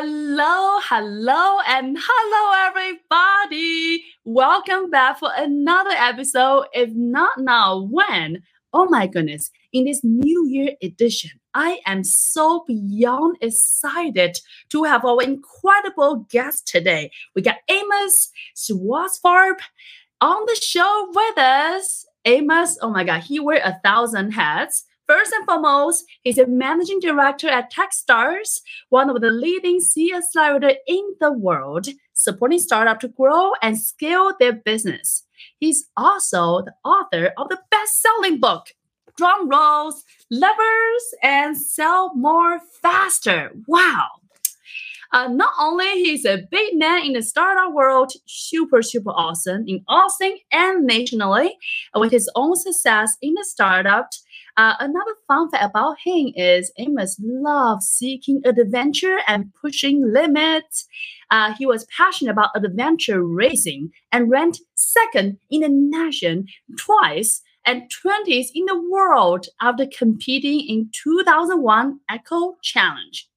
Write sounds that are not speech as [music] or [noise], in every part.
Hello, hello, and hello, everybody. Welcome back for another episode. If not now, when? Oh my goodness. In this New Year edition, I am so beyond excited to have our incredible guest today. We got Amos Schwartzfarb on the show with us. Amos, oh my God, he wear a thousand hats. First and foremost, he's a managing director at Techstars, one of the leading seed accelerator in the world, supporting startups to grow and scale their business. He's also the author of the best-selling book, Drum Rolls, Levers, and Sell More Faster. Wow. Uh, not only he's a big man in the startup world, super, super awesome in Austin and nationally, with his own success in the startup, uh, another fun fact about him is Amos loves seeking adventure and pushing limits. Uh, he was passionate about adventure racing and ranked second in the nation twice and 20th in the world after competing in 2001 Eco Challenge.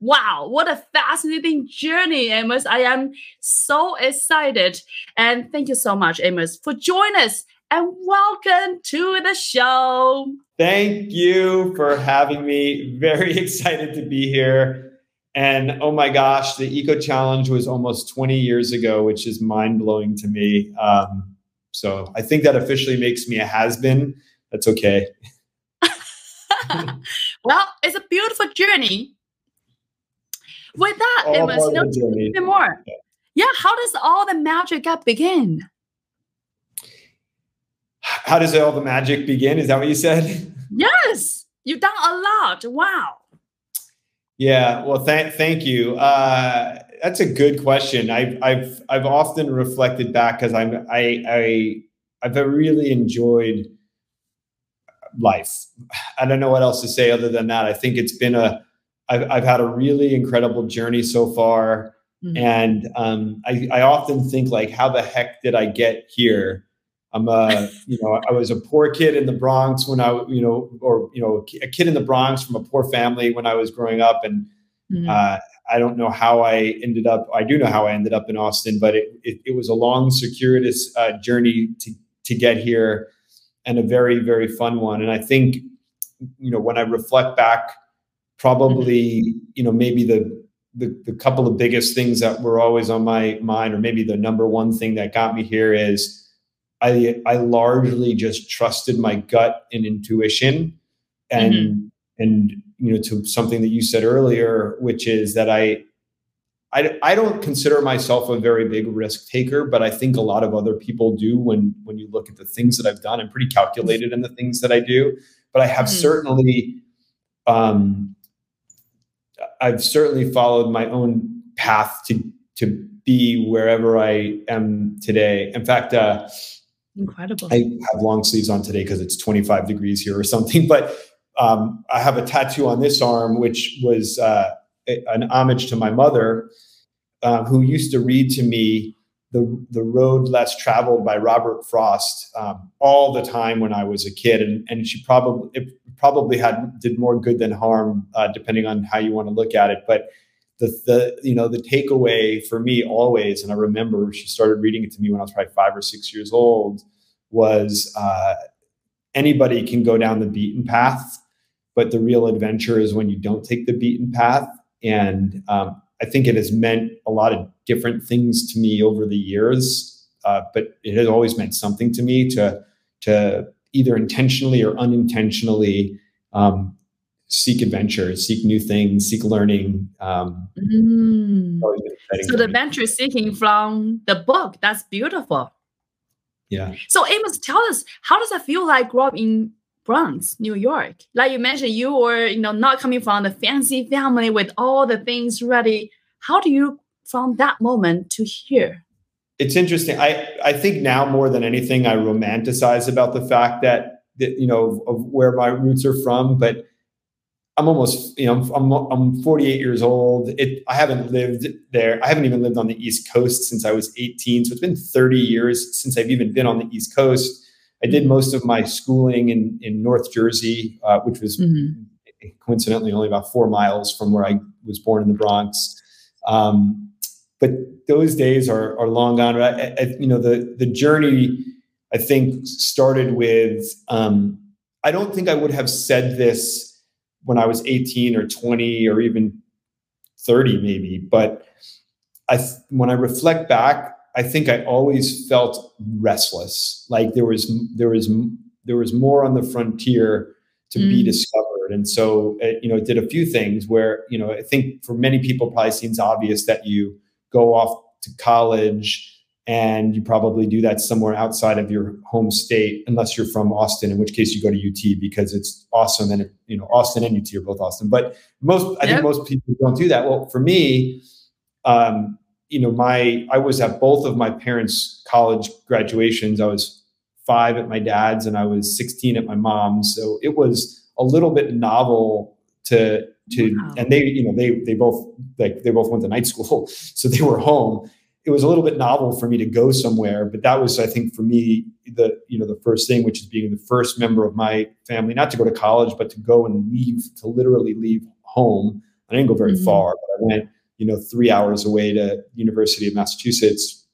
Wow, what a fascinating journey, Amos. I am so excited. And thank you so much, Amos, for joining us and welcome to the show. Thank you for having me. Very [laughs] excited to be here. And oh my gosh, the Eco Challenge was almost 20 years ago, which is mind blowing to me. Um, so I think that officially makes me a has been. That's okay. [laughs] well, it's a beautiful journey. With that, Amos, you know, more. Yeah. yeah, how does all the magic begin? How does all the magic begin? Is that what you said? [laughs] Yes, you've done a lot. Wow. Yeah. Well, th- thank you. Uh, that's a good question. I've I've I've often reflected back because I'm I I I've really enjoyed life. I don't know what else to say other than that. I think it's been a I've I've had a really incredible journey so far. Mm-hmm. And um, I, I often think like, how the heck did I get here? I'm a, you know, I was a poor kid in the Bronx when I, you know, or you know, a kid in the Bronx from a poor family when I was growing up, and mm-hmm. uh, I don't know how I ended up. I do know how I ended up in Austin, but it it, it was a long, circuitous uh, journey to to get here, and a very very fun one. And I think, you know, when I reflect back, probably, mm-hmm. you know, maybe the the, the couple of biggest things that were always on my mind, or maybe the number one thing that got me here is I I largely just trusted my gut and intuition, and mm-hmm. and you know to something that you said earlier, which is that I. I, I don't consider myself a very big risk taker, but I think a lot of other people do when when you look at the things that I've done. I'm pretty calculated in the things that I do, but I have mm-hmm. certainly um, I've certainly followed my own path to to be wherever I am today. In fact, uh, Incredible. I have long sleeves on today because it's 25 degrees here or something. But um, I have a tattoo on this arm, which was uh, an homage to my mother, uh, who used to read to me the the road less traveled by Robert Frost um, all the time when I was a kid, and and she probably it probably had did more good than harm, uh, depending on how you want to look at it. But the the you know the takeaway for me always, and I remember she started reading it to me when I was probably five or six years old, was uh, anybody can go down the beaten path, but the real adventure is when you don't take the beaten path. And um, I think it has meant a lot of different things to me over the years, uh, but it has always meant something to me to to either intentionally or unintentionally um, seek adventure, seek new things, seek learning. Um, mm. So the adventure seeking from the book, that's beautiful. Yeah. So Amos, tell us, how does it feel like growing up in Bronx, New York? Like you mentioned, you were, you know, not coming from the fancy family with all the things ready. How do you from that moment to here? It's interesting. I, I think now more than anything, I romanticize about the fact that, that you know, of where my roots are from, but I'm almost, you know, I'm, I'm 48 years old. It, I haven't lived there. I haven't even lived on the East Coast since I was 18. So it's been 30 years since I've even been on the East Coast. I did most of my schooling in, in North Jersey, uh, which was mm-hmm. coincidentally only about four miles from where I was born in the Bronx. Um, but those days are, are long gone. I, I, you know, the the journey I think started with. Um, I don't think I would have said this when I was 18 or 20 or even 30, maybe. But I, when I reflect back, I think I always felt restless. Like there was there was there was more on the frontier to mm. be discovered. And so, it, uh, you know, it did a few things where, you know, I think for many people probably seems obvious that you go off to college and you probably do that somewhere outside of your home state, unless you're from Austin, in which case you go to UT because it's awesome. And, it, you know, Austin and UT are both awesome. But most, I think most people don't do that. Well, for me, um, you know, my, I was at both of my parents' college graduations. I was five at my dad's and I was 16 at my mom's. So it was a little bit novel to to wow. and they you know they they both like they both went to night school [laughs] so they were home it was a little bit novel for me to go somewhere but that was i think for me the you know the first thing which is being the first member of my family not to go to college but to go and leave to literally leave home i didn't go very mm-hmm. far but i went you know three hours away to university of massachusetts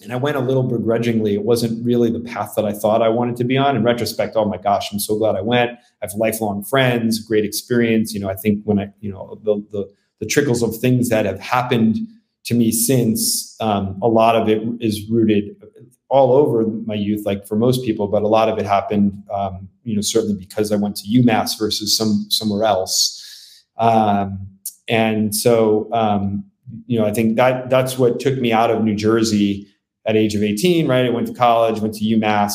and I went a little begrudgingly. It wasn't really the path that I thought I wanted to be on. In retrospect, oh my gosh, I'm so glad I went. I have lifelong friends, great experience. You know, I think when I, you know, the the, the trickles of things that have happened to me since, um, a lot of it is rooted all over my youth, like for most people, but a lot of it happened, um, you know, certainly because I went to UMass versus some somewhere else. Um, and so, um, you know, I think that that's what took me out of New Jersey at age of 18, right? I went to college, went to UMass,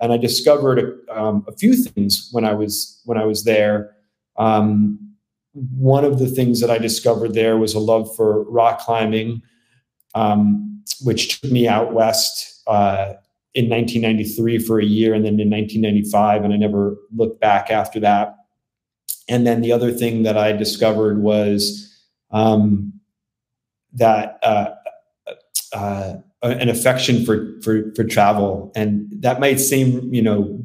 and I discovered a, um, a few things when I was when I was there. Um, one of the things that I discovered there was a love for rock climbing, um, which took me out west uh, in 1993 for a year, and then in 1995, and I never looked back after that. And then the other thing that I discovered was um, that uh, uh, an affection for for for travel, and that might seem you know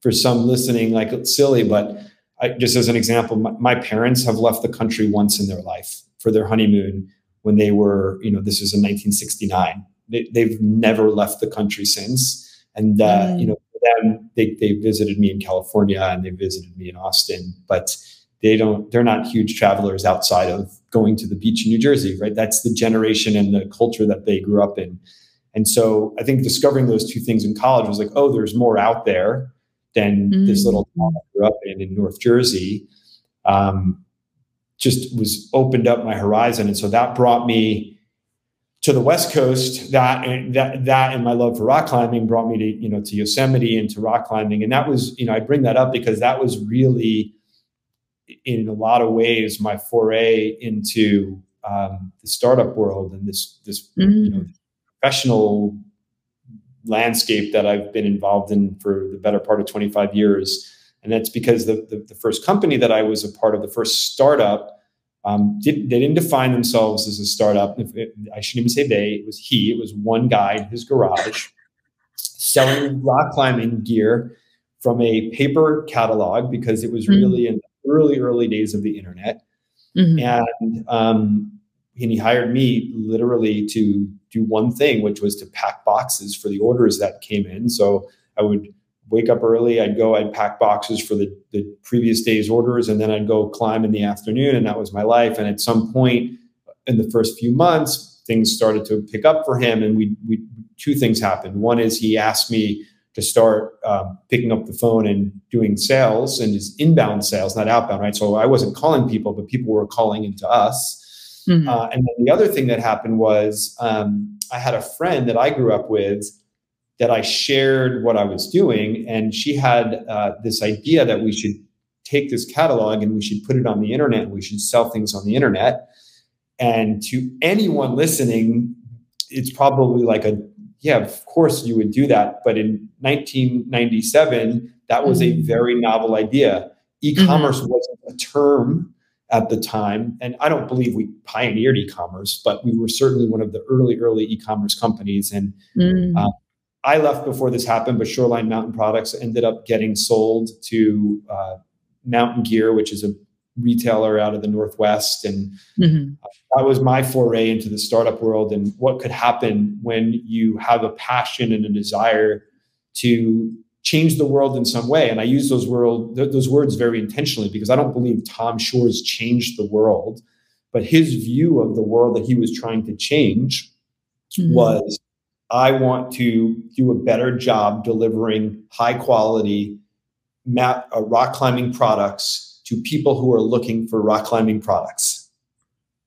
for some listening like silly, but I, just as an example, my, my, parents have left the country once in their life for their honeymoon when they were you know this was in 1969. They, have never left the country since, and uh, mm. you know for them they they visited me in California and they visited me in Austin, but they don't they're not huge travelers outside of going to the beach in New Jersey, right? That's the generation and the culture that they grew up in. And so I think discovering those two things in college was like, oh, there's more out there than mm-hmm. this little town I grew up in in North Jersey. Um, just was opened up my horizon, and so that brought me to the West Coast. That that that and my love for rock climbing brought me to you know to Yosemite and to rock climbing, and that was you know I bring that up because that was really in a lot of ways my foray into um, the startup world and this this mm-hmm. you know professional landscape that I've been involved in for the better part of 25 years. And that's because the, the, the first company that I was a part of, the first startup, um, did, they didn't define themselves as a startup. It, I shouldn't even say they, it was he, it was one guy in his garage selling rock climbing gear from a paper catalog because it was mm-hmm. really in early, early days of the internet. Mm-hmm. And, um, and he hired me literally to do one thing, which was to pack boxes for the orders that came in. So I would wake up early, I'd go, I'd pack boxes for the, the previous day's orders, and then I'd go climb in the afternoon. And that was my life. And at some point in the first few months, things started to pick up for him. And we, we two things happened. One is he asked me to start um, picking up the phone and doing sales and his inbound sales, not outbound, right? So I wasn't calling people, but people were calling into us. Mm-hmm. Uh, and then the other thing that happened was um, I had a friend that I grew up with that I shared what I was doing, and she had uh, this idea that we should take this catalog and we should put it on the internet and we should sell things on the internet. And to anyone listening, it's probably like a yeah, of course you would do that. But in 1997, that was mm-hmm. a very novel idea. E-commerce mm-hmm. wasn't a term at the time, and I don't believe we pioneered e-commerce, but we were certainly one of the early, early e-commerce companies. And mm-hmm. uh, I left before this happened, but Shoreline Mountain Products ended up getting sold to uh, Mountain Gear, which is a retailer out of the Northwest. And mm-hmm. that was my foray into the startup world and what could happen when you have a passion and a desire to change the world in some way. And I use those world those words very intentionally because I don't believe Tom Shores changed the world, but his view of the world that he was trying to change mm-hmm. was I want to do a better job delivering high quality map, uh, rock climbing products to people who are looking for rock climbing products.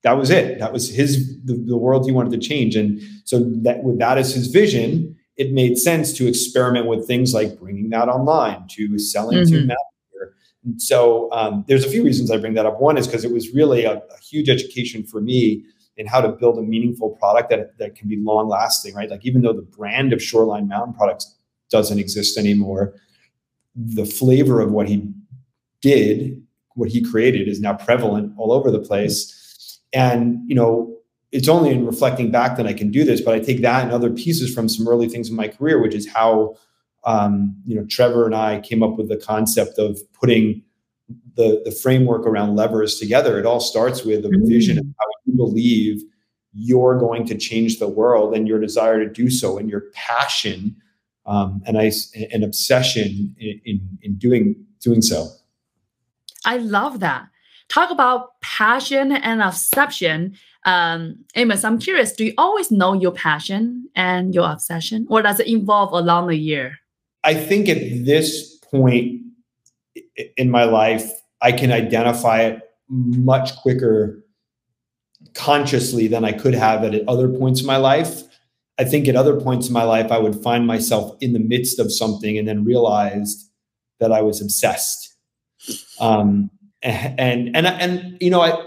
That was it. That was his the, the world he wanted to change. And so that with that as his vision, it made sense to experiment with things like bringing that online, to selling mm-hmm. to map. So um, there's a few reasons I bring that up. One is because it was really a, a huge education for me in how to build a meaningful product that, that can be long lasting, right? Like even though the brand of Shoreline Mountain Products doesn't exist anymore, the flavor of what he did, what he created, is now prevalent all over the place. And you know, it's only in reflecting back that I can do this, but I take that and other pieces from some early things in my career, which is how um, you know Trevor and I came up with the concept of putting the the framework around levers together. It all starts with a mm-hmm. vision of how you believe you're going to change the world and your desire to do so and your passion um, and I an obsession in, in, in doing doing so. I love that. Talk about passion and obsession. Um, Amos, I'm curious. Do you always know your passion and your obsession, or does it evolve along the year? I think at this point in my life, I can identify it much quicker consciously than I could have at other points in my life. I think at other points in my life, I would find myself in the midst of something and then realized that I was obsessed. Um, [laughs] and and and you know, I,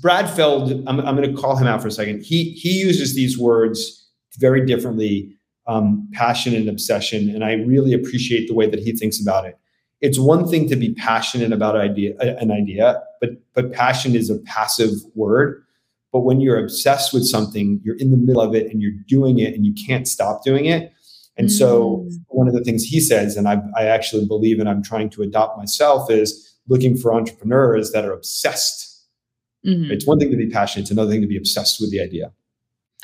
Brad Feld, I'm, I'm going to call him out for a second. He he uses these words very differently, um, passion and obsession, and I really appreciate the way that he thinks about it. It's one thing to be passionate about idea, an idea, but but passion is a passive word. But when you're obsessed with something, you're in the middle of it and you're doing it and you can't stop doing it. And mm. so, one of the things he says, and I, I actually believe and I'm trying to adopt myself, is looking for entrepreneurs that are obsessed. Mm-hmm. It's one thing to be passionate, it's another thing to be obsessed with the idea.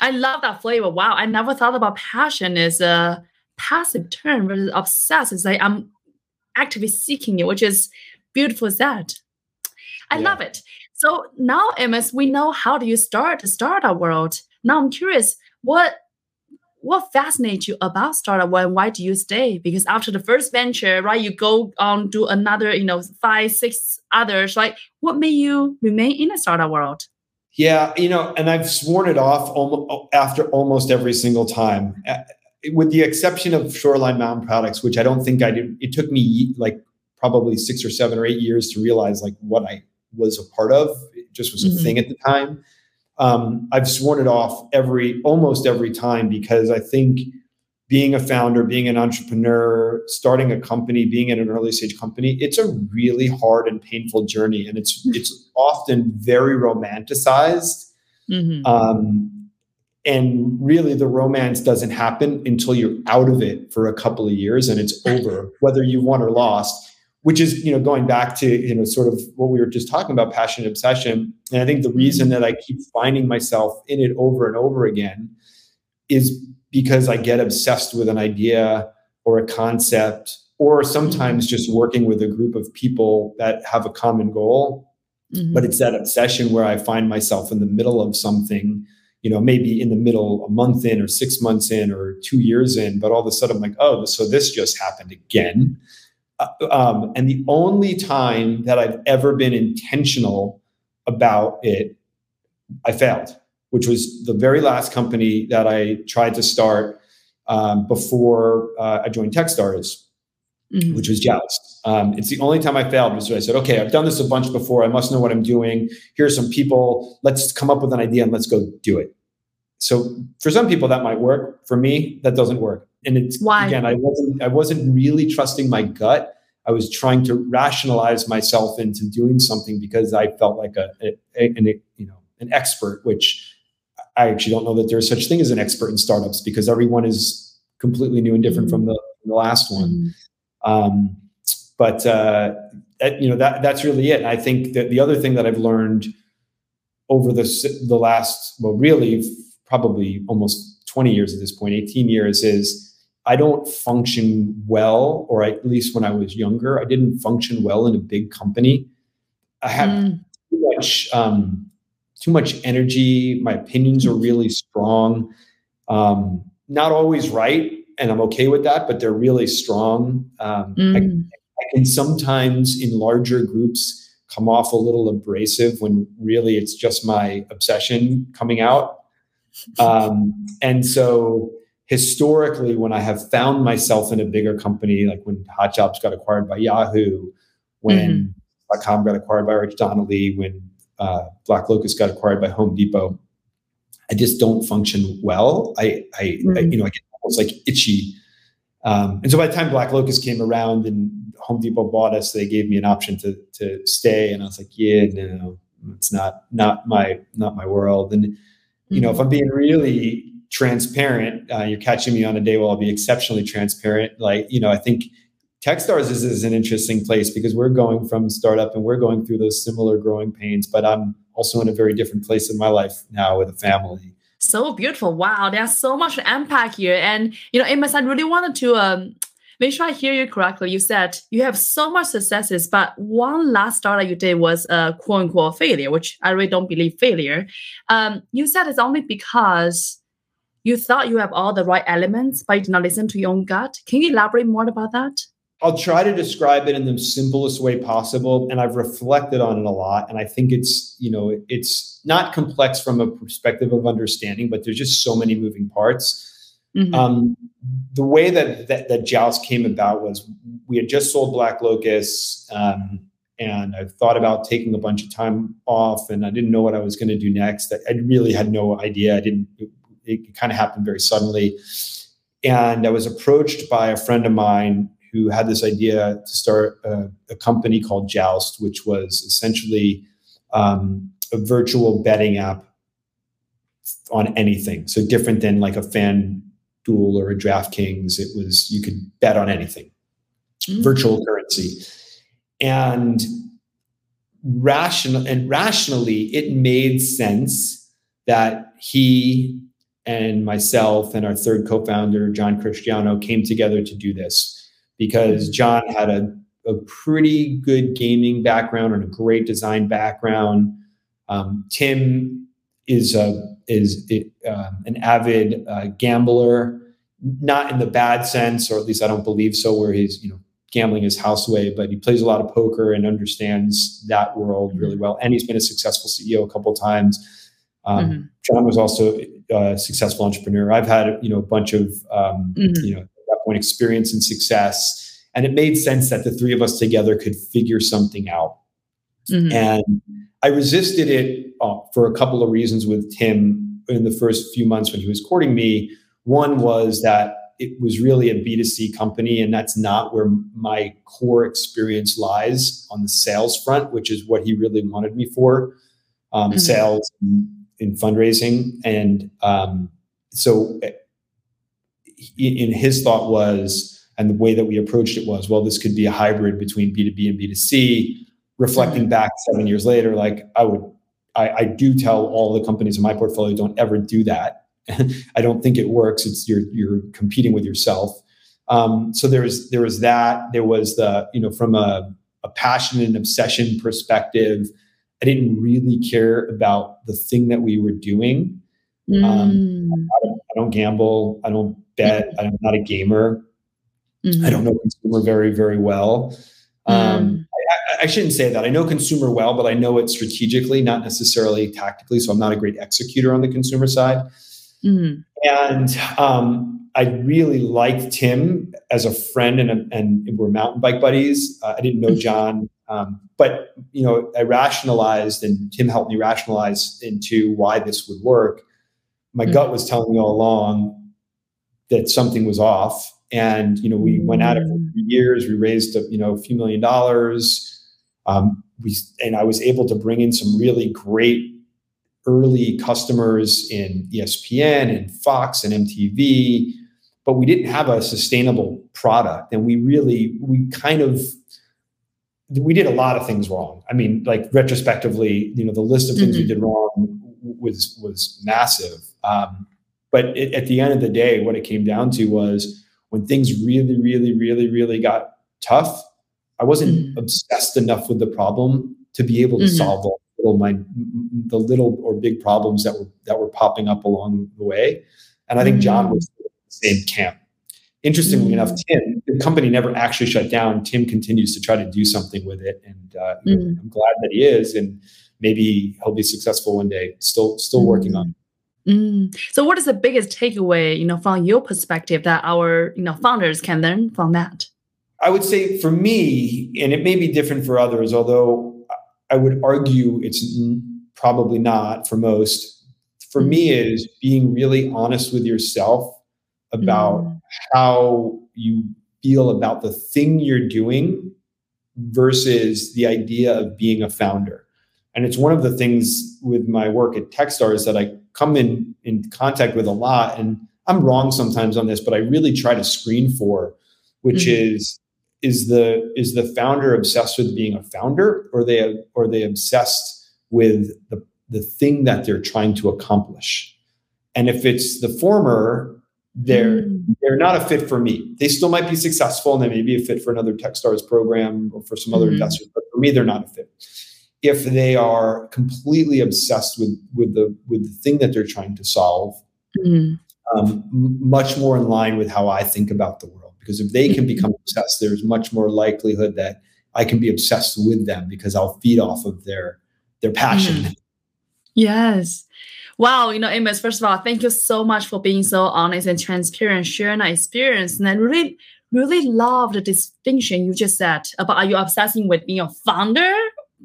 I love that flavor. Wow, I never thought about passion as a passive term versus obsessed. It's like I'm actively seeking it, which is beautiful as that. I yeah. love it. So now, Amos, we know how do you start the startup world. Now I'm curious, what what fascinates you about startup and why do you stay? Because after the first venture, right, you go on do another, you know, five, six others. Like, what made you remain in the startup world? Yeah, you know, and I've sworn it off almost, after almost every single time, with the exception of Shoreline Mountain Products, which I don't think I did. It took me like probably six or seven or eight years to realize like what I was a part of. It just was a mm-hmm. thing at the time. Um, I've sworn it off every almost every time because I think being a founder, being an entrepreneur, starting a company, being in an early stage company, it's a really hard and painful journey, and it's [laughs] it's often very romanticized. Mm-hmm. Um, and really, the romance doesn't happen until you're out of it for a couple of years and it's over, whether you won or lost which is you know going back to you know sort of what we were just talking about passion and obsession. And i think the reason that i keep finding myself in it over and over again is because i get obsessed with an idea or a concept or sometimes just working with a group of people that have a common goal. Mm-hmm. but it's that obsession where i find myself in the middle of something you know maybe in the middle a month in or six months in or two years in but all of a sudden i'm like oh so this just happened again um, and the only time that I've ever been intentional about it, I failed, which was the very last company that I tried to start um, before uh, I joined Techstars, mm-hmm. which was Joust. Um, it's the only time I failed was I said, okay, I've done this a bunch before. I must know what I'm doing. Here are some people. Let's come up with an idea and let's go do it. So for some people that might work. For me, that doesn't work and it's Why? again i wasn't i wasn't really trusting my gut i was trying to rationalize myself into doing something because i felt like a, a, a an you know an expert which i actually don't know that there's such thing as an expert in startups because everyone is completely new and different from the, from the last one mm-hmm. um, but uh, that, you know that that's really it. I think that the other thing that I've learned over the the last well, really probably almost 20 years at this point, 18 years, is I don't function well, or at least when I was younger, I didn't function well in a big company. I have mm. too much um, too much energy. My opinions are really strong. Um, not always right, and I'm okay with that, but they're really strong. Um, mm. I, I can sometimes in larger groups come off a little abrasive when really it's just my obsession coming out. Um, and so historically, when I have found myself in a bigger company, like when Hot Jobs got acquired by Yahoo, when mm-hmm. .com got acquired by R.H. Donnelley, when uh, BlackLocus got acquired by Home Depot, I just don't function well. I, I, mm-hmm. I you know, I get almost like itchy. Um, and so by the time BlackLocus came around and Home Depot bought us, they gave me an option to to stay, and I was like, yeah, no, it's not not my not my world. And you mm-hmm. know, if mm-hmm. I'm being really transparent. Uh, you're catching me on a day where I'll be exceptionally transparent. Like, you know, I think Techstars is, is an interesting place because we're going from startup and we're going through those similar growing pains, but I'm also in a very different place in my life now with a family. So beautiful. Wow. There's so much to unpack here. And, you know, Amos, I really wanted to um, make sure I hear you correctly. You said you have so much successes, but one last startup you did was a quote unquote failure, which I really don't believe failure. Um, you said it's only because you thought you have all the right elements, but you did not listen to your own gut. Can you elaborate more about that? I'll try to describe it in the simplest way possible. And I've reflected on it a lot. And I think it's, you know, it's not complex from a perspective of understanding, but there's just so many moving parts. Mm-hmm. Um, the way that, that, that Joust came about was we had just sold BlackLocus, um, and I thought about taking a bunch of time off, and I didn't know what I was going to do next. I, I really had no idea. I didn't it kind of happened very suddenly. And I was approached by a friend of mine who had this idea to start a, a company called Joust, which was essentially um, a virtual betting app on anything. So different than like a fan duel or a DraftKings. It was you could bet on anything, mm-hmm. virtual currency, and rational and rationally, it made sense that he and myself and our third co-founder john cristiano came together to do this because john had a, a pretty good gaming background and a great design background um, tim is a is uh, an avid uh, gambler not in the bad sense or at least i don't believe so where he's you know gambling his house away but he plays a lot of poker and understands that world really well and he's been a successful ceo a couple times um, mm-hmm. John was also a successful entrepreneur. I've had you know a bunch of um, mm-hmm. you know at that point experience and success, and it made sense that the three of us together could figure something out. Mm-hmm. And I resisted it uh, for a couple of reasons with Tim in the first few months when he was courting me. One was that it was really a B2C company, and that's not where my core experience lies on the sales front, which is what he really wanted me for. Um, mm-hmm. Sales, in fundraising, and um, so in his thought was, and the way that we approached it was, well, this could be a hybrid between B two B and B two C. Reflecting mm-hmm. back seven years later, like I would, I, I do tell all the companies in my portfolio, don't ever do that. [laughs] I don't think it works. It's you're you're competing with yourself. Um, so there was there was that. There was the you know from a, a passion and obsession perspective I didn't really care about the thing that we were doing. Mm. Um, I, don't, I, don't, gamble. I don't bet. I'm not a gamer. Mm-hmm. I don't know consumer very, very well. Um, mm. I, shouldn't say that. I know consumer well, but I know it strategically, not necessarily tactically. So I'm not a great executor on the consumer side. Mm. And um, I really liked Tim as a friend, and, and we're mountain bike buddies. Uh, I didn't know mm-hmm. John um, but you know, I rationalized, and Tim helped me rationalize into why this would work. My mm-hmm. gut was telling me all along that something was off, and you know, we mm-hmm. went at it for mm. years. We raised a, you know a few million dollars. Um, we and I was able to bring in some really great early customers in ESPN and Fox and MTV, but we didn't have a sustainable product, and we really we kind of we did a lot of things wrong. I mean, like retrospectively, you know, the list of things mm-hmm. we did wrong was was massive. Um, but it, at the end of the day, what it came down to was when things really, really, really, really got tough. I wasn't mm-hmm. obsessed enough with the problem to be able to mm-hmm. solve all the little, my, the little or big problems that were that were popping up along the way. And I think John mm. was the same camp. Interestingly enough, mm. Tim, the company never actually shut down. Tim continues to try to do something with it, and uh, mm. I'm glad that he is. And maybe he'll be successful one day. Still, still working on. It. Mm. So, what is the biggest takeaway, you know, from your perspective that our, you know, founders can learn from that? I would say for me, and it may be different for others, although I would argue it's probably not for most. For me, mm. is being really honest with yourself about mm. how you feel about the thing you're doing versus the idea of being a founder. And it's one of the things with my work at Techstars that I come in in contact with a lot. And I'm wrong sometimes on this, but I really try to screen for, which mm-hmm. is is the is the founder obsessed with being a founder, or they or they obsessed with the the thing that they're trying to accomplish. And if it's the former, they're mm. they're not a fit for me. They still might be successful and they may be a fit for another Techstars program or for some other mm. investors, but for me, they're not a fit. If they are completely obsessed with with the with the thing that they're trying to solve, mm. um, much more in line with how I think about the world. Because if they can mm-hmm. become obsessed, there's much more likelihood that I can be obsessed with them because I'll feed off of their their passion. Mm. Yes. Wow, you know, Amos, first of all, thank you so much for being so honest and transparent, sharing that experience. And I really, really love the distinction you just said about are you obsessing with being a founder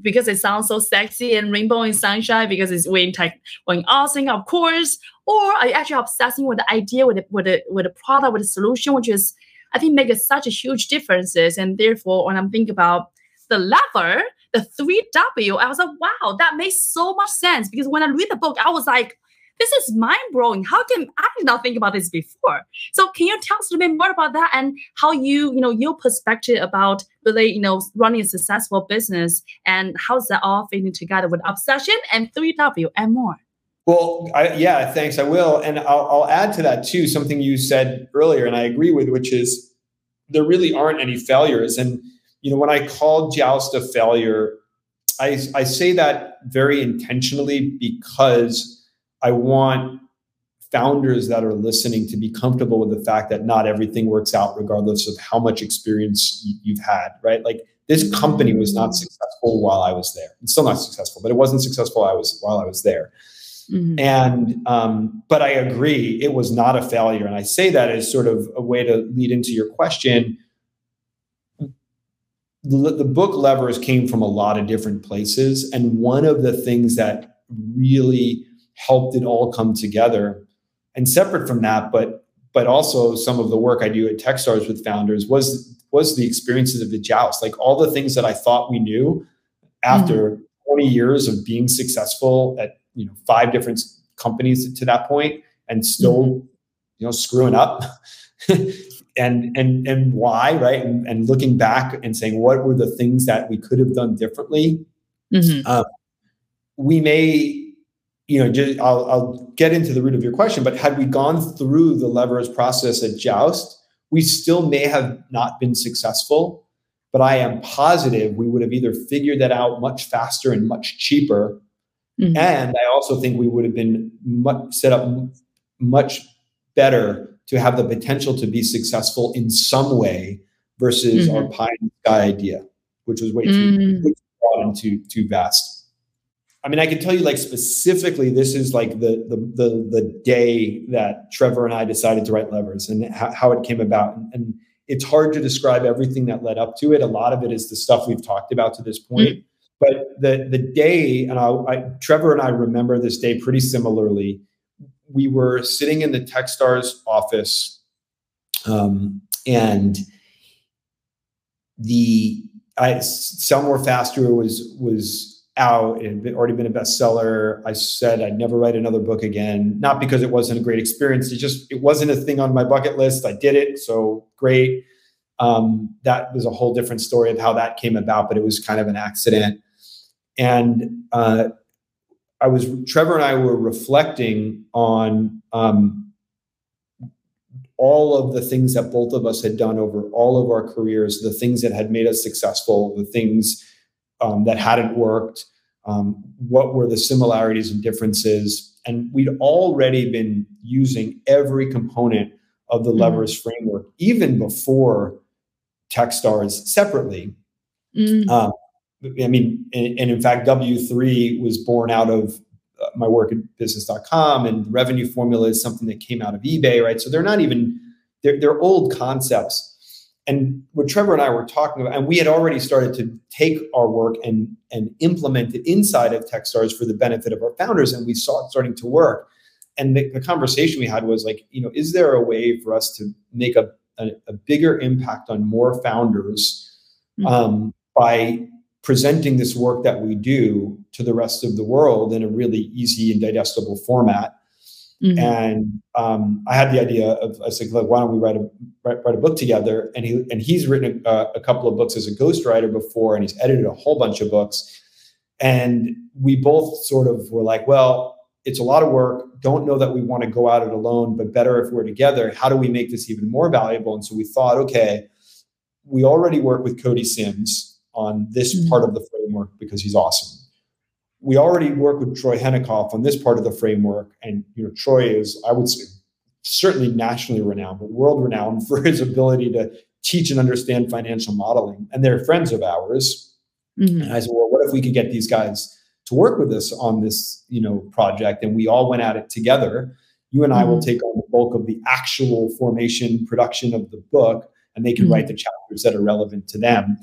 because it sounds so sexy and rainbow and sunshine because it's when tech when awesome, of course, or are you actually obsessing with the idea, with the, with the, with the product, with the solution, which is I think makes such a huge differences. And therefore, when I'm thinking about the lever, the 3W, I was like, wow, that makes so much sense. Because when I read the book, I was like, this is mind blowing. How can I did not think about this before? So can you tell us a little bit more about that and how you, you know, your perspective about really, you know, running a successful business and how's that all fitting together with obsession and 3W and more? Well, I, yeah, thanks. I will, and I'll, I'll add to that too. Something you said earlier, and I agree with, which is there really aren't any failures. And you know, when I call Joust a failure, I, I say that very intentionally because I want founders that are listening to be comfortable with the fact that not everything works out regardless of how much experience you've had, right? Like this company was not successful while I was there. It's still not successful, but it wasn't successful I was while I was there. Mm-hmm. And um, but I agree, it was not a failure. And I say that as sort of a way to lead into your question the, the book levers came from a lot of different places and one of the things that really helped it all come together and separate from that but but also some of the work i do at techstars with founders was was the experiences of the joust like all the things that i thought we knew after mm-hmm. 20 years of being successful at you know five different companies to that point and still mm-hmm. you know screwing up [laughs] and and and why right and, and, looking back and saying what were the things that we could have done differently mm-hmm. um, we may you know just I'll, I'll get into the root of your question but had we gone through the levers process at joust we still may have not been successful but i am positive we would have either figured that out much faster and much cheaper mm-hmm. and i also think we would have been much, set up much better to have the potential to be successful in some way versus mm-hmm. our pie in the sky idea, which was way too, mm-hmm. broad and too too vast. I mean, I can tell you like specifically, this is like the the the, the day that Trevor and I decided to write Levers and how, how it came about. And, and, it's hard to describe everything that led up to it. A lot of it is the stuff we've talked about to this point. Mm-hmm. But the the day, and I, I, Trevor and I remember this day pretty similarly we were sitting in the Techstars office, um, and the I, Sell More Faster was was out. It had already been a bestseller. I said I'd never write another book again, not because it wasn't a great experience. It just it wasn't a thing on my bucket list. I did it, so great. Um, that was a whole different story of how that came about, but it was kind of an accident. And uh, I was Trevor and I were reflecting on um, all of the things that both of us had done over all of our careers, the things that had made us successful, the things um, that hadn't worked, um, what were the similarities and differences. And we'd already been using every component of the mm-hmm. levers framework, even before Techstars separately. Mm-hmm. Um, I mean, and, and, in fact, W3 was born out of uh, my work at business.com and revenue formula is something that came out of eBay, right? So they're not even, they're, they're old concepts. And what Trevor and I were talking about, and we had already started to take our work and, and implement it inside of Techstars for the benefit of our founders, and we saw it starting to work. And the, the conversation we had was like, you know, is there a way for us to make a, a, a bigger impact on more founders mm-hmm. um, by presenting this work that we do to the rest of the world in a really easy and digestible format. Mm-hmm. And um, I had the idea of I said, like, why don't we write a write, write a book together? And he and he's written a, a, couple of books as a ghostwriter before, and he's edited a whole bunch of books. And we both sort of were like, well, it's a lot of work. Don't know that we want to go at it alone, but better if we're together. How do we make this even more valuable? And so we thought, okay, we already work with Cody Simms, on this mm-hmm. part of the framework because he's awesome. We already work with Troy Henikoff on this part of the framework, and you know Troy is, I would say, certainly nationally renowned, but world renowned [laughs] for his ability to teach and understand financial modeling. And they're friends of ours. Mm-hmm. And I said, well, what if we could get these guys to work with us on this, you know, project? And we all went at it together. You and I mm-hmm. will take on the bulk of the actual formation production of the book, and they can mm-hmm. write the chapters that are relevant to them.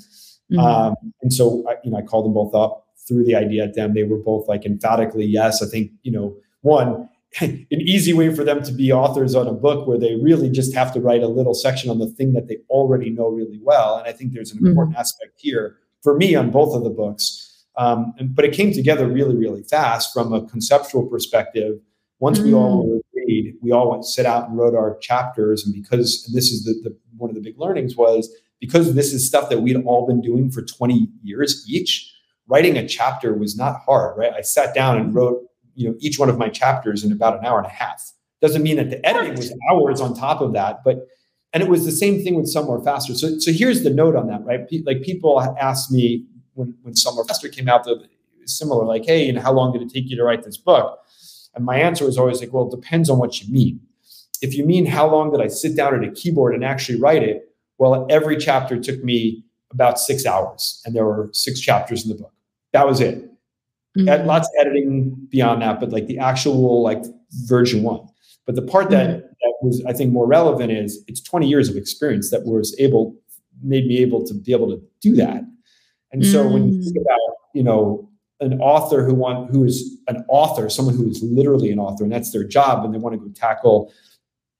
Mm-hmm. Um, and so, I, you know, I called them both up, threw the idea at them. They were both like emphatically yes. I think, you know, one, [laughs] an easy way for them to be authors on a book where they really just have to write a little section on the thing that they already know really well. And I think there's an mm-hmm. important aspect here for me on both of the books. Um, and, but it came together really, really fast from a conceptual perspective. Once mm-hmm. we all mm. were agreed, we all went sit out and wrote our chapters. And because and this is the, the one of the big learnings was because this is stuff that we'd all been doing for 20 years each, writing a chapter was not hard, right? I sat down and wrote, you know, each one of my chapters in about an hour and a half. Doesn't mean that the editing was hours on top of that, but and it was the same thing with Sell More Faster. So, so here's the note on that, right? Like people asked me when when Sell More Faster came out, the similar, like, hey, and how long did it take you to write this book? And my answer was always like, well, it depends on what you mean. If you mean how long did I sit down at a keyboard and actually write it, well, every chapter took me about six hours, and there were six chapters in the book. That was it. Mm-hmm. Lots of editing beyond that, but like the actual like version one. But the part that, mm-hmm. that was, I think, more relevant is it's 20 years of experience that was able made me able to be able to do that. And so mm-hmm. when you think mm. about, you know, an author who want who is an author, someone who is literally an author, and that's their job, and they want to go tackle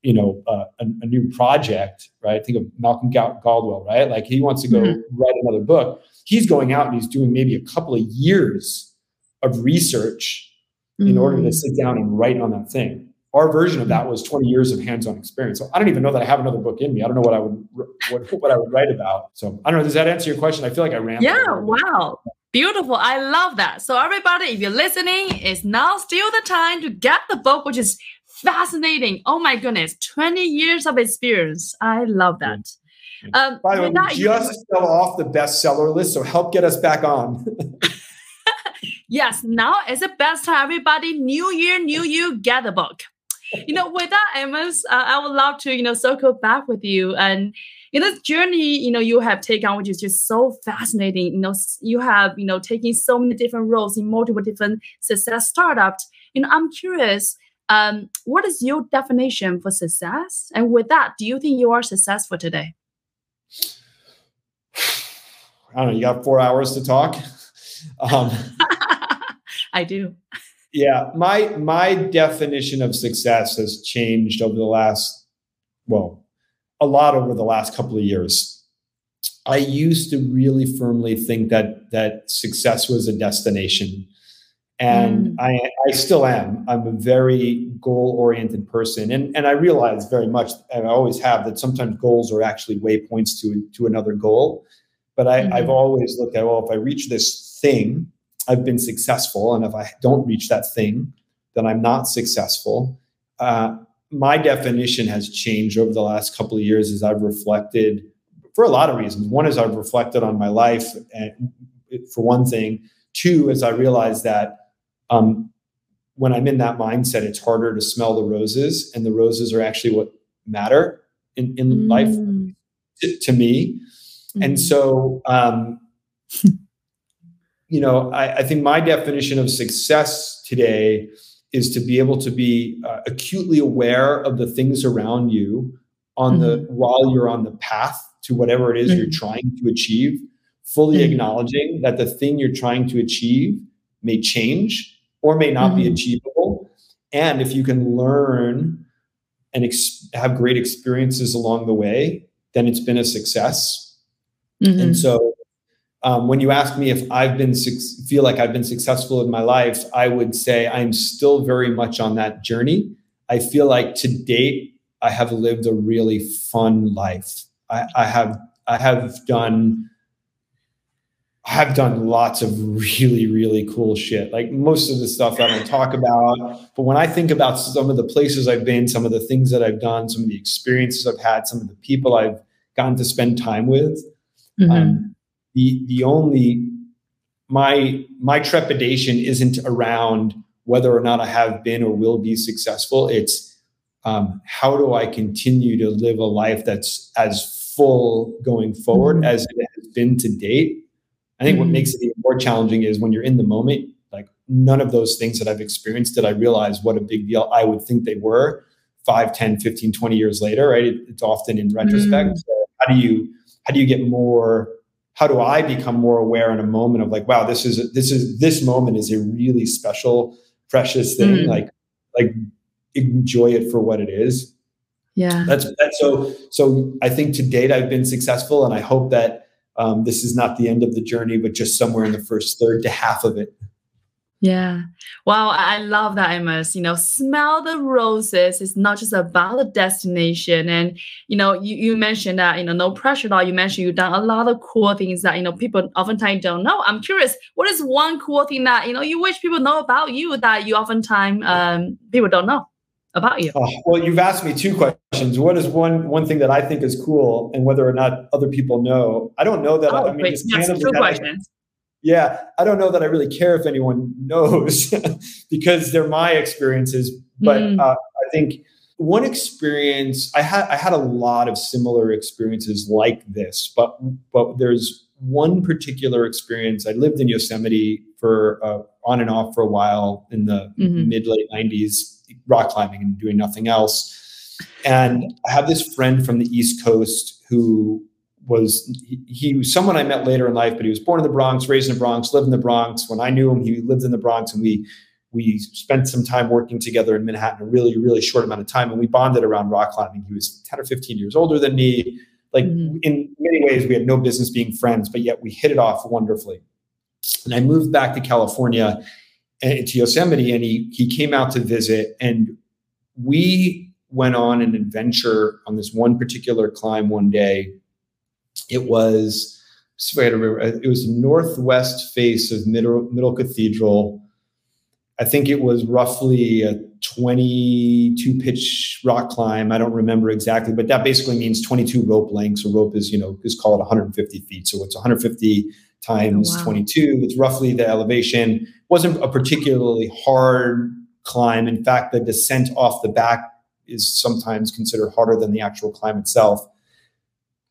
you know uh, a, a, new project right think of malcolm gladwell right like he wants to go mm-hmm. write another book he's going out and he's doing maybe a couple of years of research mm-hmm. in order to mm. sit down and write on that thing our version of that was 20 years of hands-on experience so i don't even know that i have another book in me i don't know what i would what, [laughs] what i would write about so i don't know does that answer your question i feel like i ran yeah wow Beautiful. I love that. So everybody, if you're listening, it's now still the time to get the book, which is fascinating. Oh my goodness, 20 years of experience. I love that. Um, By the way, we just fell off the bestseller list, so help get us back on. [laughs] yes, now is the best time. Everybody, new year, new you, get the book. You know, with that, Amos, uh, I would love to, you know, circle back with you and in this journey, you know, you have taken, which is just so fascinating. You know, you have, you know, taking so many different roles in multiple different success startups. You know, I'm curious, um, what is your definition for success? And with that, do you think you are successful today? I don't know. You got four hours to talk. [laughs] Um, [laughs] I do. Yeah, my my definition of success has changed over the last, well, a lot over the last couple of years. I used to really firmly think that that success was a destination and mm. I, I still am. I'm a very goal oriented person, and and I realize very much, and I always have that sometimes goals are actually waypoints to to another goal. But I, mm-hmm. I've always looked at well, if I reach this thing, I've been successful, and if I don't reach that thing, then I'm not successful. Uh, my definition has changed over the last couple of years as I've reflected for a lot of reasons. One is I've reflected on my life, and for one thing. Two is I realized that um, when I'm in that mindset, it's harder to smell the roses, and the roses are actually what matter in, in mm. life to, to me. Mm. And so, um, you know, I, I, think my definition of success today is to be able to be uh, acutely aware of the things around you on mm-hmm. the while you're on the path to whatever it is mm-hmm. you're trying to achieve fully mm-hmm. acknowledging that the thing you're trying to achieve may change or may not mm-hmm. be achievable. And if you can learn and ex- have great experiences along the way, then it's been a success. Mm-hmm. And so, um, when you ask me if I've been su- feel like I've been successful in my life, I would say I'm still very much on that journey. I feel like to date I have lived a really fun life. I, I have I have done I've done lots of really, really cool shit. Like most of the stuff I don't talk about. But when I think about some of the places I've been, some of the things that I've done, some of the experiences I've had, some of the people I've gotten to spend time with, mm-hmm. um, the the only my my trepidation isn't around whether or not I have been or will be successful. It's um, how do I continue to live a life that's as full going forward mm-hmm. as it has been to date I think what makes it even more challenging is when you're in the moment, like none of those things that I've experienced did I realize what a big deal I would think they were 5, 10, 15, 20 years later, right? It, it's often in retrospect. Mm-hmm. So how do you how do you get more how do I become more aware in a moment of like, wow, this is this is this moment is a really special, precious thing. Mm-hmm. Like, like enjoy it for what it is. Yeah. That's that's so so I think to date I've been successful and I hope that um, this is not the end of the journey, but just somewhere in the first third to half of it. Yeah. Wow. I love that, Amos. You know, smell the roses is not just about the destination. And, you know, you, you mentioned that, you know, no pressure at all. You mentioned you've done a lot of cool things that, you know, people oftentimes don't know. I'm curious, what is one cool thing that, you know, you wish people know about you that you oftentimes um, people don't know? About you? Oh, well, you've asked me two questions. What is one one thing that I think is cool, and whether or not other people know? I don't know that. Oh, I, I mean, yes, two questions. yeah, I don't know that I really care if anyone [laughs] knows [laughs] because they're my experiences. But mm. uh, I think one experience I had I had a lot of similar experiences like this, but but there's one particular experience. I lived in Yosemite for uh, on and off for a while in the mm-hmm. mid late '90s rock climbing and doing nothing else. And I have this friend from the East Coast who was he, he, was someone I met later in life, but he was born in the Bronx, raised in the Bronx, lived in the Bronx. When I knew him, he lived in the Bronx, and we we spent some time working together in Manhattan, a really really short amount of time, and we bonded around rock climbing. He was ten or fifteen years older than me. Like mm-hmm. in many ways, we had no business being friends, but yet we hit it off wonderfully. And I moved back to California Eh, to Yosemite, and he he came out to visit, and we went on an adventure on this one particular climb one day. It was I remember it was northwest face of Middle Middle Cathedral. I think it was roughly a 22 pitch rock climb. I don't remember exactly, but that basically means 22 rope lengths. A rope is, you know, is called 150 feet. So it's 150 times oh, wow. 22. It's roughly the elevation. wasn't a particularly hard climb. In fact, the descent off the back is sometimes considered harder than the actual climb itself.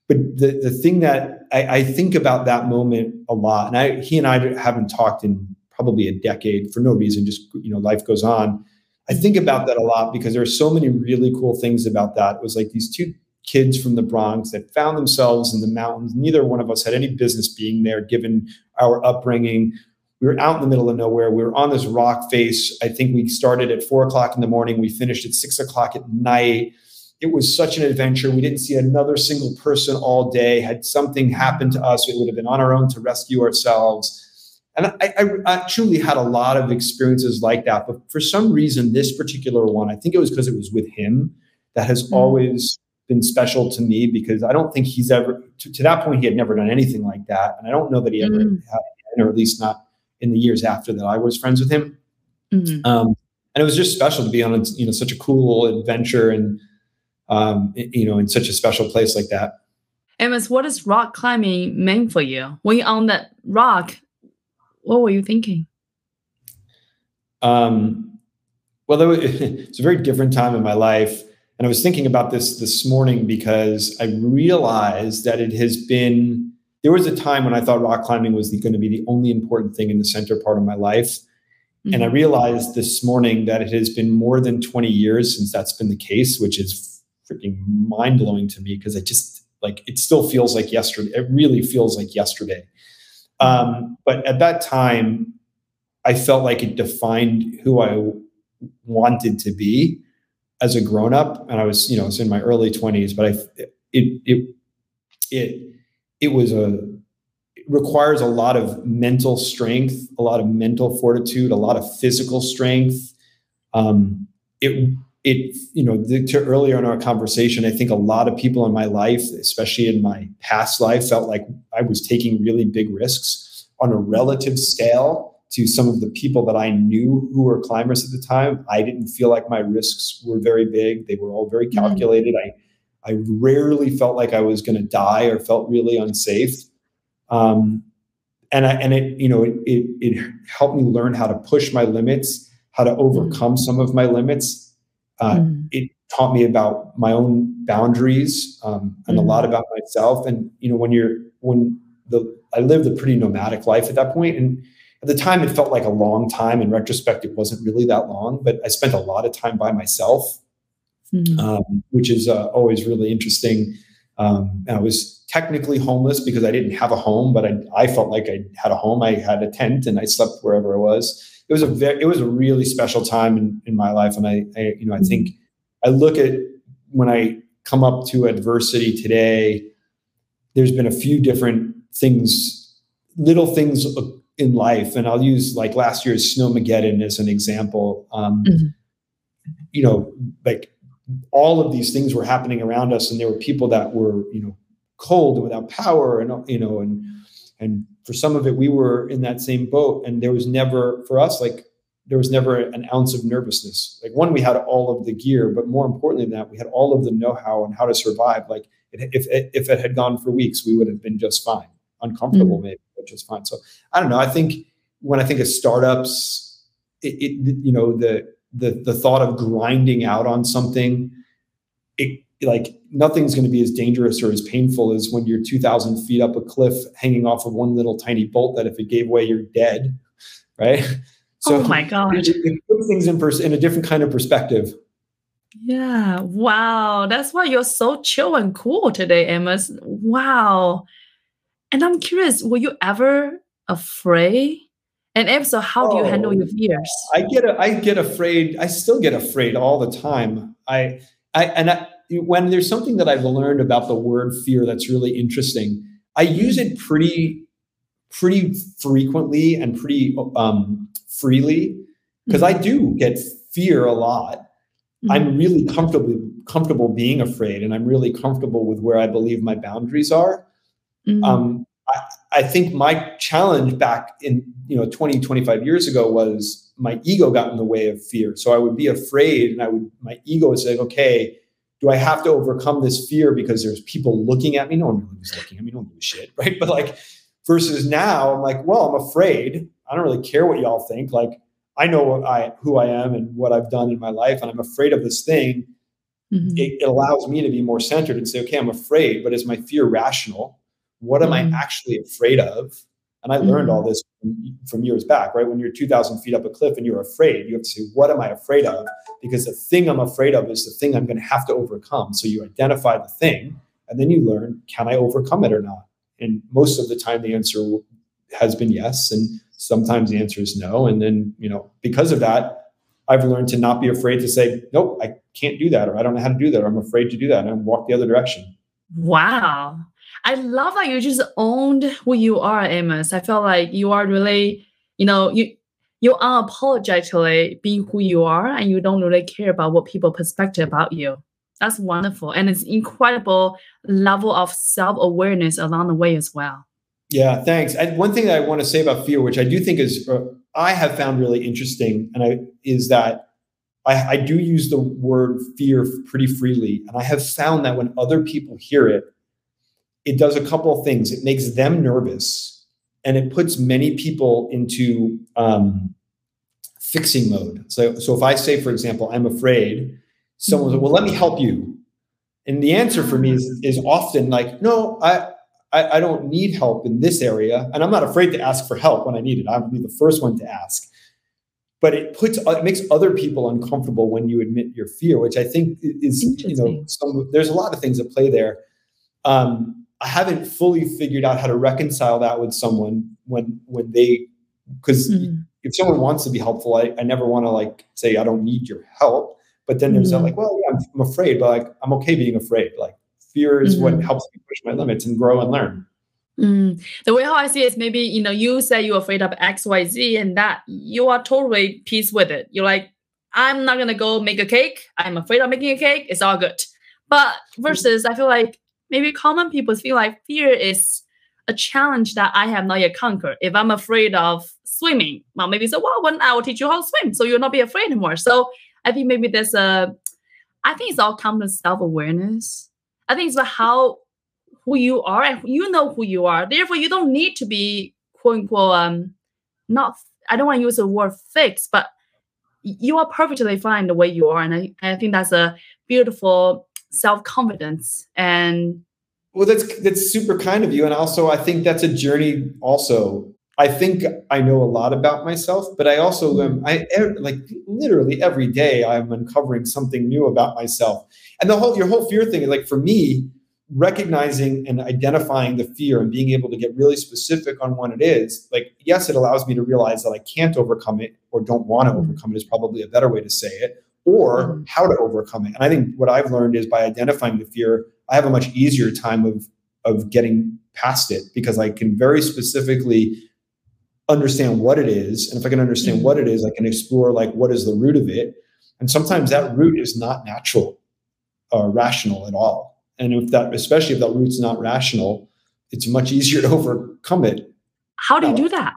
But the, the thing that I, I think about that moment a lot, and I, he and I haven't talked in probably a decade for no reason, just you know, life goes on. I think about that a lot because there are so many really cool things about that. It was like these two kids from the Bronx that found themselves in the mountains. Neither one of us had any business being there, given our upbringing. We were out in the middle of nowhere. We were on this rock face. I think we started at four o'clock in the morning. We finished at six o'clock at night. It was such an adventure. We didn't see another single person all day. Had something happened to us, it would have been on our own to rescue ourselves. and I, I, I, truly had a lot of experiences like that. But for some reason, this particular one, I think it was because it was with him, that has mm-hmm. always been special to me because I don't think he's ever, to, to, that point, he had never done anything like that. And I don't know that he ever mm-hmm. had, or at least not in the years after that I was friends with him. Mm-hmm. Um, and it was just special to be on, a, you know, such a cool adventure and, um, you know, in such a special place like that. Amos, what does rock climbing mean for you? When you're on that rock, what were you thinking? Um, well, was, [laughs] it's a very different time in my life. And I was thinking about this this morning because I realized that it has been, there was a time when I thought rock climbing was going to be the only important thing in the center part of my life. Mm-hmm. And I mm-hmm. realized this morning that it has been more than 20 years since that's been the case, which is freaking mind blowing to me because I just like it still feels like yesterday. It really feels like yesterday. Um, but at that time, I felt like it defined who I wanted to be as a grown up. And I was, you know, I was in my early twenties, but I, it, it, it, it was a, it requires a lot of mental strength, a lot of mental fortitude, a lot of physical strength. Um, it, it, you know, the, to earlier in our conversation, I think a lot of people in my life, especially in my past life, felt like I was taking really big risks on a relative scale to some of the people that I knew who were climbers at the time, I didn't feel like my risks were very big. They were all very mm-hmm. calculated. Mm-hmm. I I rarely felt like I was going to die or felt really unsafe. Um, and I, and it you know it, it, it helped me learn how to push my limits, how to overcome mm-hmm. some of my limits. Uh, mm-hmm. It taught me about my own boundaries um, and a lot about myself. And you know when you're when the I lived a pretty nomadic life at that point, and at the time, it felt like a long time. In retrospect, it wasn't really that long, but I spent a lot of time by myself, mm-hmm. um, which is uh, always really interesting. Um, I was technically homeless because I didn't have a home, but I, I felt like I had a home. I had a tent and I slept wherever I was. It was a very, it was a really special time in, in my life, and I, I you know I mm-hmm. think I look at when I come up to adversity today. There's been a few different things, little things in life, and I'll use like last year's Snowmageddon as an example. Um, mm-hmm. You know, like all of these things were happening around us, and there were people that were, you know, cold and without power, and you know, and and for some of it, we were in that same boat, and there was never for us like there was never an ounce of nervousness. Like one, we had all of the gear, but more importantly than that, we had all of the know-how on how to survive. Like if if it had gone for weeks, we would have been just fine, uncomfortable mm-hmm. maybe, which is fine. So I don't know. I think when I think of startups, it, it you know the the the thought of grinding out on something, it like nothing's going to be as dangerous or as painful as when you're 2,000 feet up a cliff hanging off of one little tiny bolt that if it gave way, you're dead, right? [laughs] So oh my gosh, it, it puts things in pers- in a different kind of perspective. Yeah. Wow. That's why you're so chill and cool today, Amos. Wow. And I'm curious, were you ever afraid? And if so, how do you handle your oh, fears? I get a, I get afraid. I still get afraid all the time. I I and I, when there's something that I've learned about the word fear that's really interesting, I use it pretty pretty frequently and pretty um, freely because mm-hmm. I do get fear a lot. Mm-hmm. I'm really comfortable comfortable being afraid, and I'm really comfortable with where I believe my boundaries are. Mm-hmm. Um, I, I, think my challenge back in you know 20, 25 years ago was my ego got in the way of fear. So I would be afraid, and I would my ego would say, okay, do I have to overcome this fear because there's people looking at me? No one really is looking at me. No one gives a shit, [laughs] right? But like versus now, I'm like, well, I'm afraid. I don't really care what y'all think. Like I know what I who I am and what I've done in my life, and I'm afraid of this thing. Mm-hmm. It, it allows me to be more centered and say, okay, I'm afraid, but is my fear rational? What am mm-hmm. I actually afraid of? And I learned all mm-hmm. this from, from, years back, right? When you're 2,000 feet up a cliff and you're afraid, you have to say, what am I afraid of? Because the thing I'm afraid of is the thing I'm going to have to overcome. So you identify the thing and then you learn, can I overcome it or not? And most of the time, the answer has been yes. And sometimes the answer is no. And then, you know, because of that, I've learned to not be afraid to say, nope, I can't do that, or I don't know how to do that, or I'm afraid to do that, and walk the other direction. Wow. I love that you just owned who you are, Amos. I felt like you are really, you know, you you are unapologetically being who you are and you don't really care about what people perspective about you. That's wonderful. And it's incredible level of self-awareness along the way as well. Yeah, thanks. And one thing that I want to say about fear, which I do think is uh, I have found really interesting, and I is that I, I do use the word fear pretty freely, and I have found that when other people hear it, it does a couple of things. It makes them nervous, and it puts many people into um, fixing mode. So, so if I say, for example, I'm afraid, someone mm-hmm. well, let me help you. And the answer for me is, is often like, no, I, I, I don't need help in this area. And I'm not afraid to ask for help when I need it. I would be the first one to ask. But it puts it makes other people uncomfortable when you admit your fear, which I think is you know some there's a lot of things at play there. Um, I haven't fully figured out how to reconcile that with someone when when they because mm-hmm. if someone wants to be helpful, I, I never want to like say I don't need your help. But then there's mm-hmm. like, well, yeah, I'm, I'm, afraid, but like I'm okay being afraid. Like fear is mm-hmm. what helps me push my limits and grow and learn. Mm. The way how I see it is maybe you know you say you're afraid of X Y Z and that you are totally peace with it. You're like I'm not gonna go make a cake. I'm afraid of making a cake. It's all good. But versus I feel like maybe common people feel like fear is a challenge that I have not yet conquered. If I'm afraid of swimming, well maybe so well when I will teach you how to swim, so you'll not be afraid anymore. So I think maybe there's a I think it's all comes to self awareness. I think it's about how who you are and you know who you are. Therefore, you don't need to be quote unquote um not I don't want to use the word fixed, but you are perfectly fine the way you are. And I, I think that's a beautiful self-confidence and well that's that's super kind of you. And also i think that's a journey also. I think i know a lot about myself but i also am i like literally every day i'm uncovering something new about myself. And the whole your whole fear thing is like for me recognizing and identifying the fear and being able to get really specific on what it is like yes it allows me to realize that i can't overcome it or don't want to mm-hmm. overcome it is probably a better way to say it or mm-hmm. how to overcome it and i think what i've learned is by identifying the fear i have a much easier time of of getting past it because i can very specifically understand what it is and if i can understand mm-hmm. what it is i can explore like what is the root of it and sometimes that root is not natural or rational at all and if that, especially if that root's not rational, it's much easier to [laughs] overcome it. How do you do that?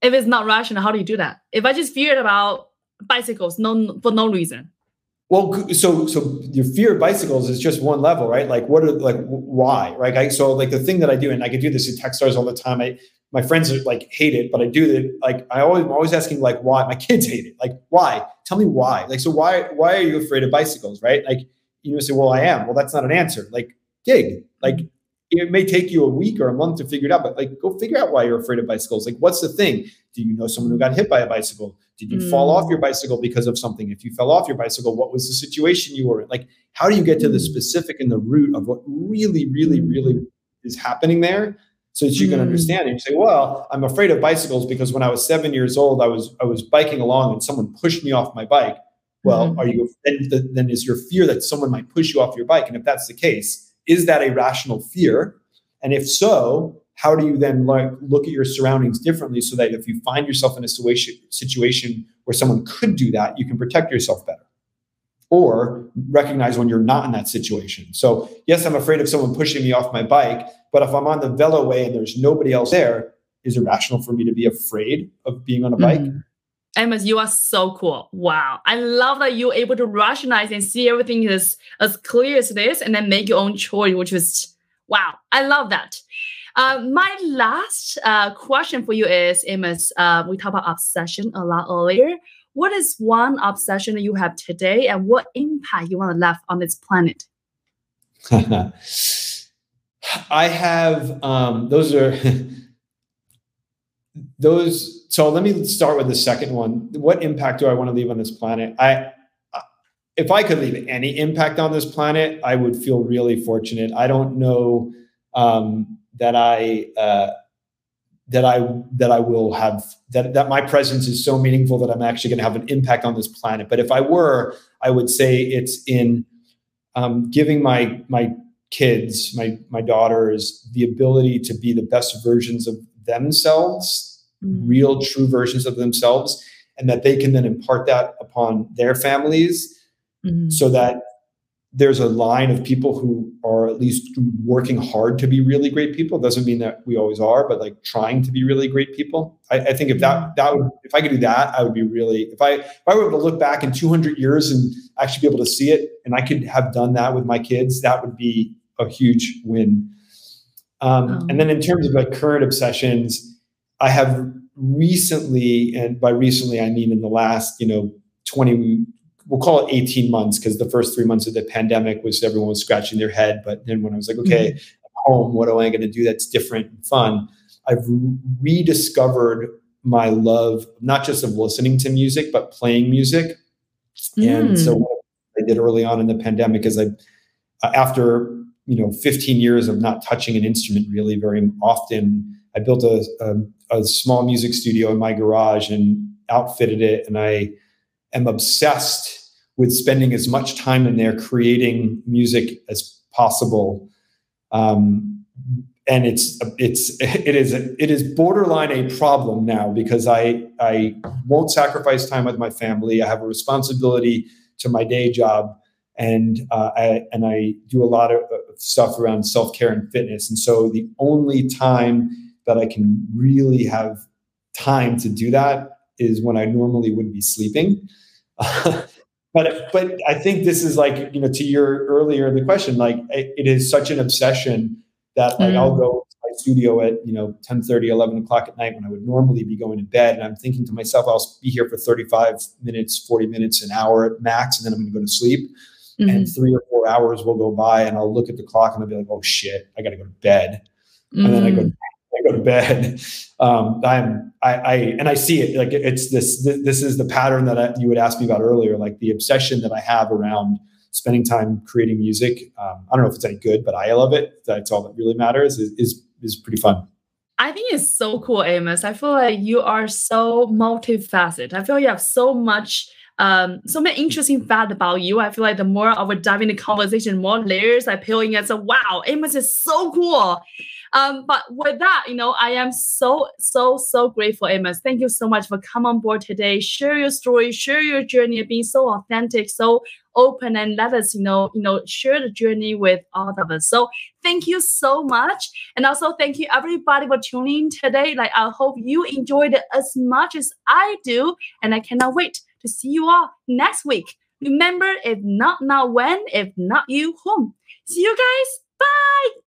If it's not rational, how do you do that? If I just feared about bicycles, no, for no reason. Well, so so your fear of bicycles is just one level, right? Like what are like why, right? I, so like the thing that I do, and I can do this in Techstars all the time. I my friends are like hate it, but I do it. Like I always I'm always asking like why. My kids hate it. Like why? Tell me why. Like so why why are you afraid of bicycles, right? Like you say, well, I am. Well, that's not an answer. Like, dig. Like, mm-hmm. it may take you a week or a month to figure it out, but like, go figure out why you're afraid of bicycles. Like, what's the thing? Do you know someone who got hit by a bicycle? Did you mm. fall off your bicycle because of something? If you fell off your bicycle, what was the situation you were in? Like, how do you get to the mm. specific and the root of what really, really, really is happening there? so that you can mm. understand it. You say, "Well, I'm afraid of bicycles because when I was seven years old, I was I was biking along and someone pushed me off my bike, well, mm-hmm. are you then, then is your fear that someone might push you off your bike? And if that's the case, is that a rational fear? And if so, how do you then like look at your surroundings differently so that if you find yourself in a situation where someone could do that, you can protect yourself better? Or recognize when you're not in that situation. So, yes, I'm afraid of someone pushing me off my bike, but if I'm on the Veloway and there's nobody else there, is it rational for me to be afraid of being on a bike? Mm-hmm. Amos, you are so cool. Wow. I love that you're able to rationalize and see everything as, as clear as this and then make your own choice, which is wow. I love that. Uh, my last uh, question for you is, Amos, uh, we talked about obsession a lot earlier. What is one obsession that you have today and what impact you want to left on this planet? [laughs] I have, um, those are, [laughs] those so let me start with the second one what impact do i want to leave on this planet i if i could leave any impact on this planet i would feel really fortunate i don't know um, that i uh, that i that i will have that that my presence is so meaningful that i'm actually going to have an impact on this planet but if i were i would say it's in um, giving my my kids, my my daughters, the ability to be the best versions of themselves, mm-hmm. real true versions of themselves, and that they can then impart that upon their families mm-hmm. so that there's a line of people who are at least working hard to be really great people. Doesn't mean that we always are, but like trying to be really great people. I, I think if that mm-hmm. that would if I could do that, I would be really if I if I were able to look back in 200 years and actually be able to see it, and I could have done that with my kids, that would be a huge win. Um, oh. And then in terms of like current obsessions, I have recently, and by recently I mean in the last you know 20 we'll call it 18 months because the first three months of the pandemic was everyone was scratching their head. But then when I was like, okay, mm-hmm. I'm home, what am I going to do that's different and fun? I've rediscovered my love, not just of listening to music, but playing music. Mm. And so what I did early on in the pandemic is I, uh, after, you know, 15 years of not touching an instrument really very often, I built a, a, a small music studio in my garage and outfitted it. And I, am obsessed with spending as much time in there creating music as possible. Um, and it's it's it is it is borderline a problem now because I I won't sacrifice time with my family. I have a responsibility to my day job, and uh, I and I do a lot of stuff around self care and fitness. And so the only time that I can really have time to do that is when I normally would be sleeping. But but I think this is like you know to your earlier the question, like it, it is such an obsession that like mm. I'll go to my studio at you know 10 30 11 o'clock at night when I would normally be going to bed and I'm thinking to myself I'll be here for 35 minutes 40 minutes an hour at max and then I'm going to go to sleep mm-hmm. and three or four hours will go by and I'll look at the clock and I'll be like oh shit I got to go to bed mm. and then I go mm go to bed. Um, I'm I, I and I see it like it's this this is the pattern that I, you would ask me about earlier, like the obsession that I have around spending time creating music. Um, I don't know if it's any good, but I love it. That's all that really matters. Is is, is pretty fun. I think it's so cool, Amos. I feel like you are so multifaceted. I feel you have so much um, so many interesting facts about you. I feel like the more I would dive into conversation, more layers I peel in say, wow, Amos is so cool. Um, but with that, you know, I am so, so, so grateful, Amos. Thank you so much for coming on board today. Share your story, share your journey, being so authentic, so open, and let us, you know, you know, share the journey with all of us. So thank you so much. And also thank you everybody for tuning in today. Like I hope you enjoyed it as much as I do. And I cannot wait to see you all next week. Remember, if not now, when? If not you, whom? See you guys. Bye.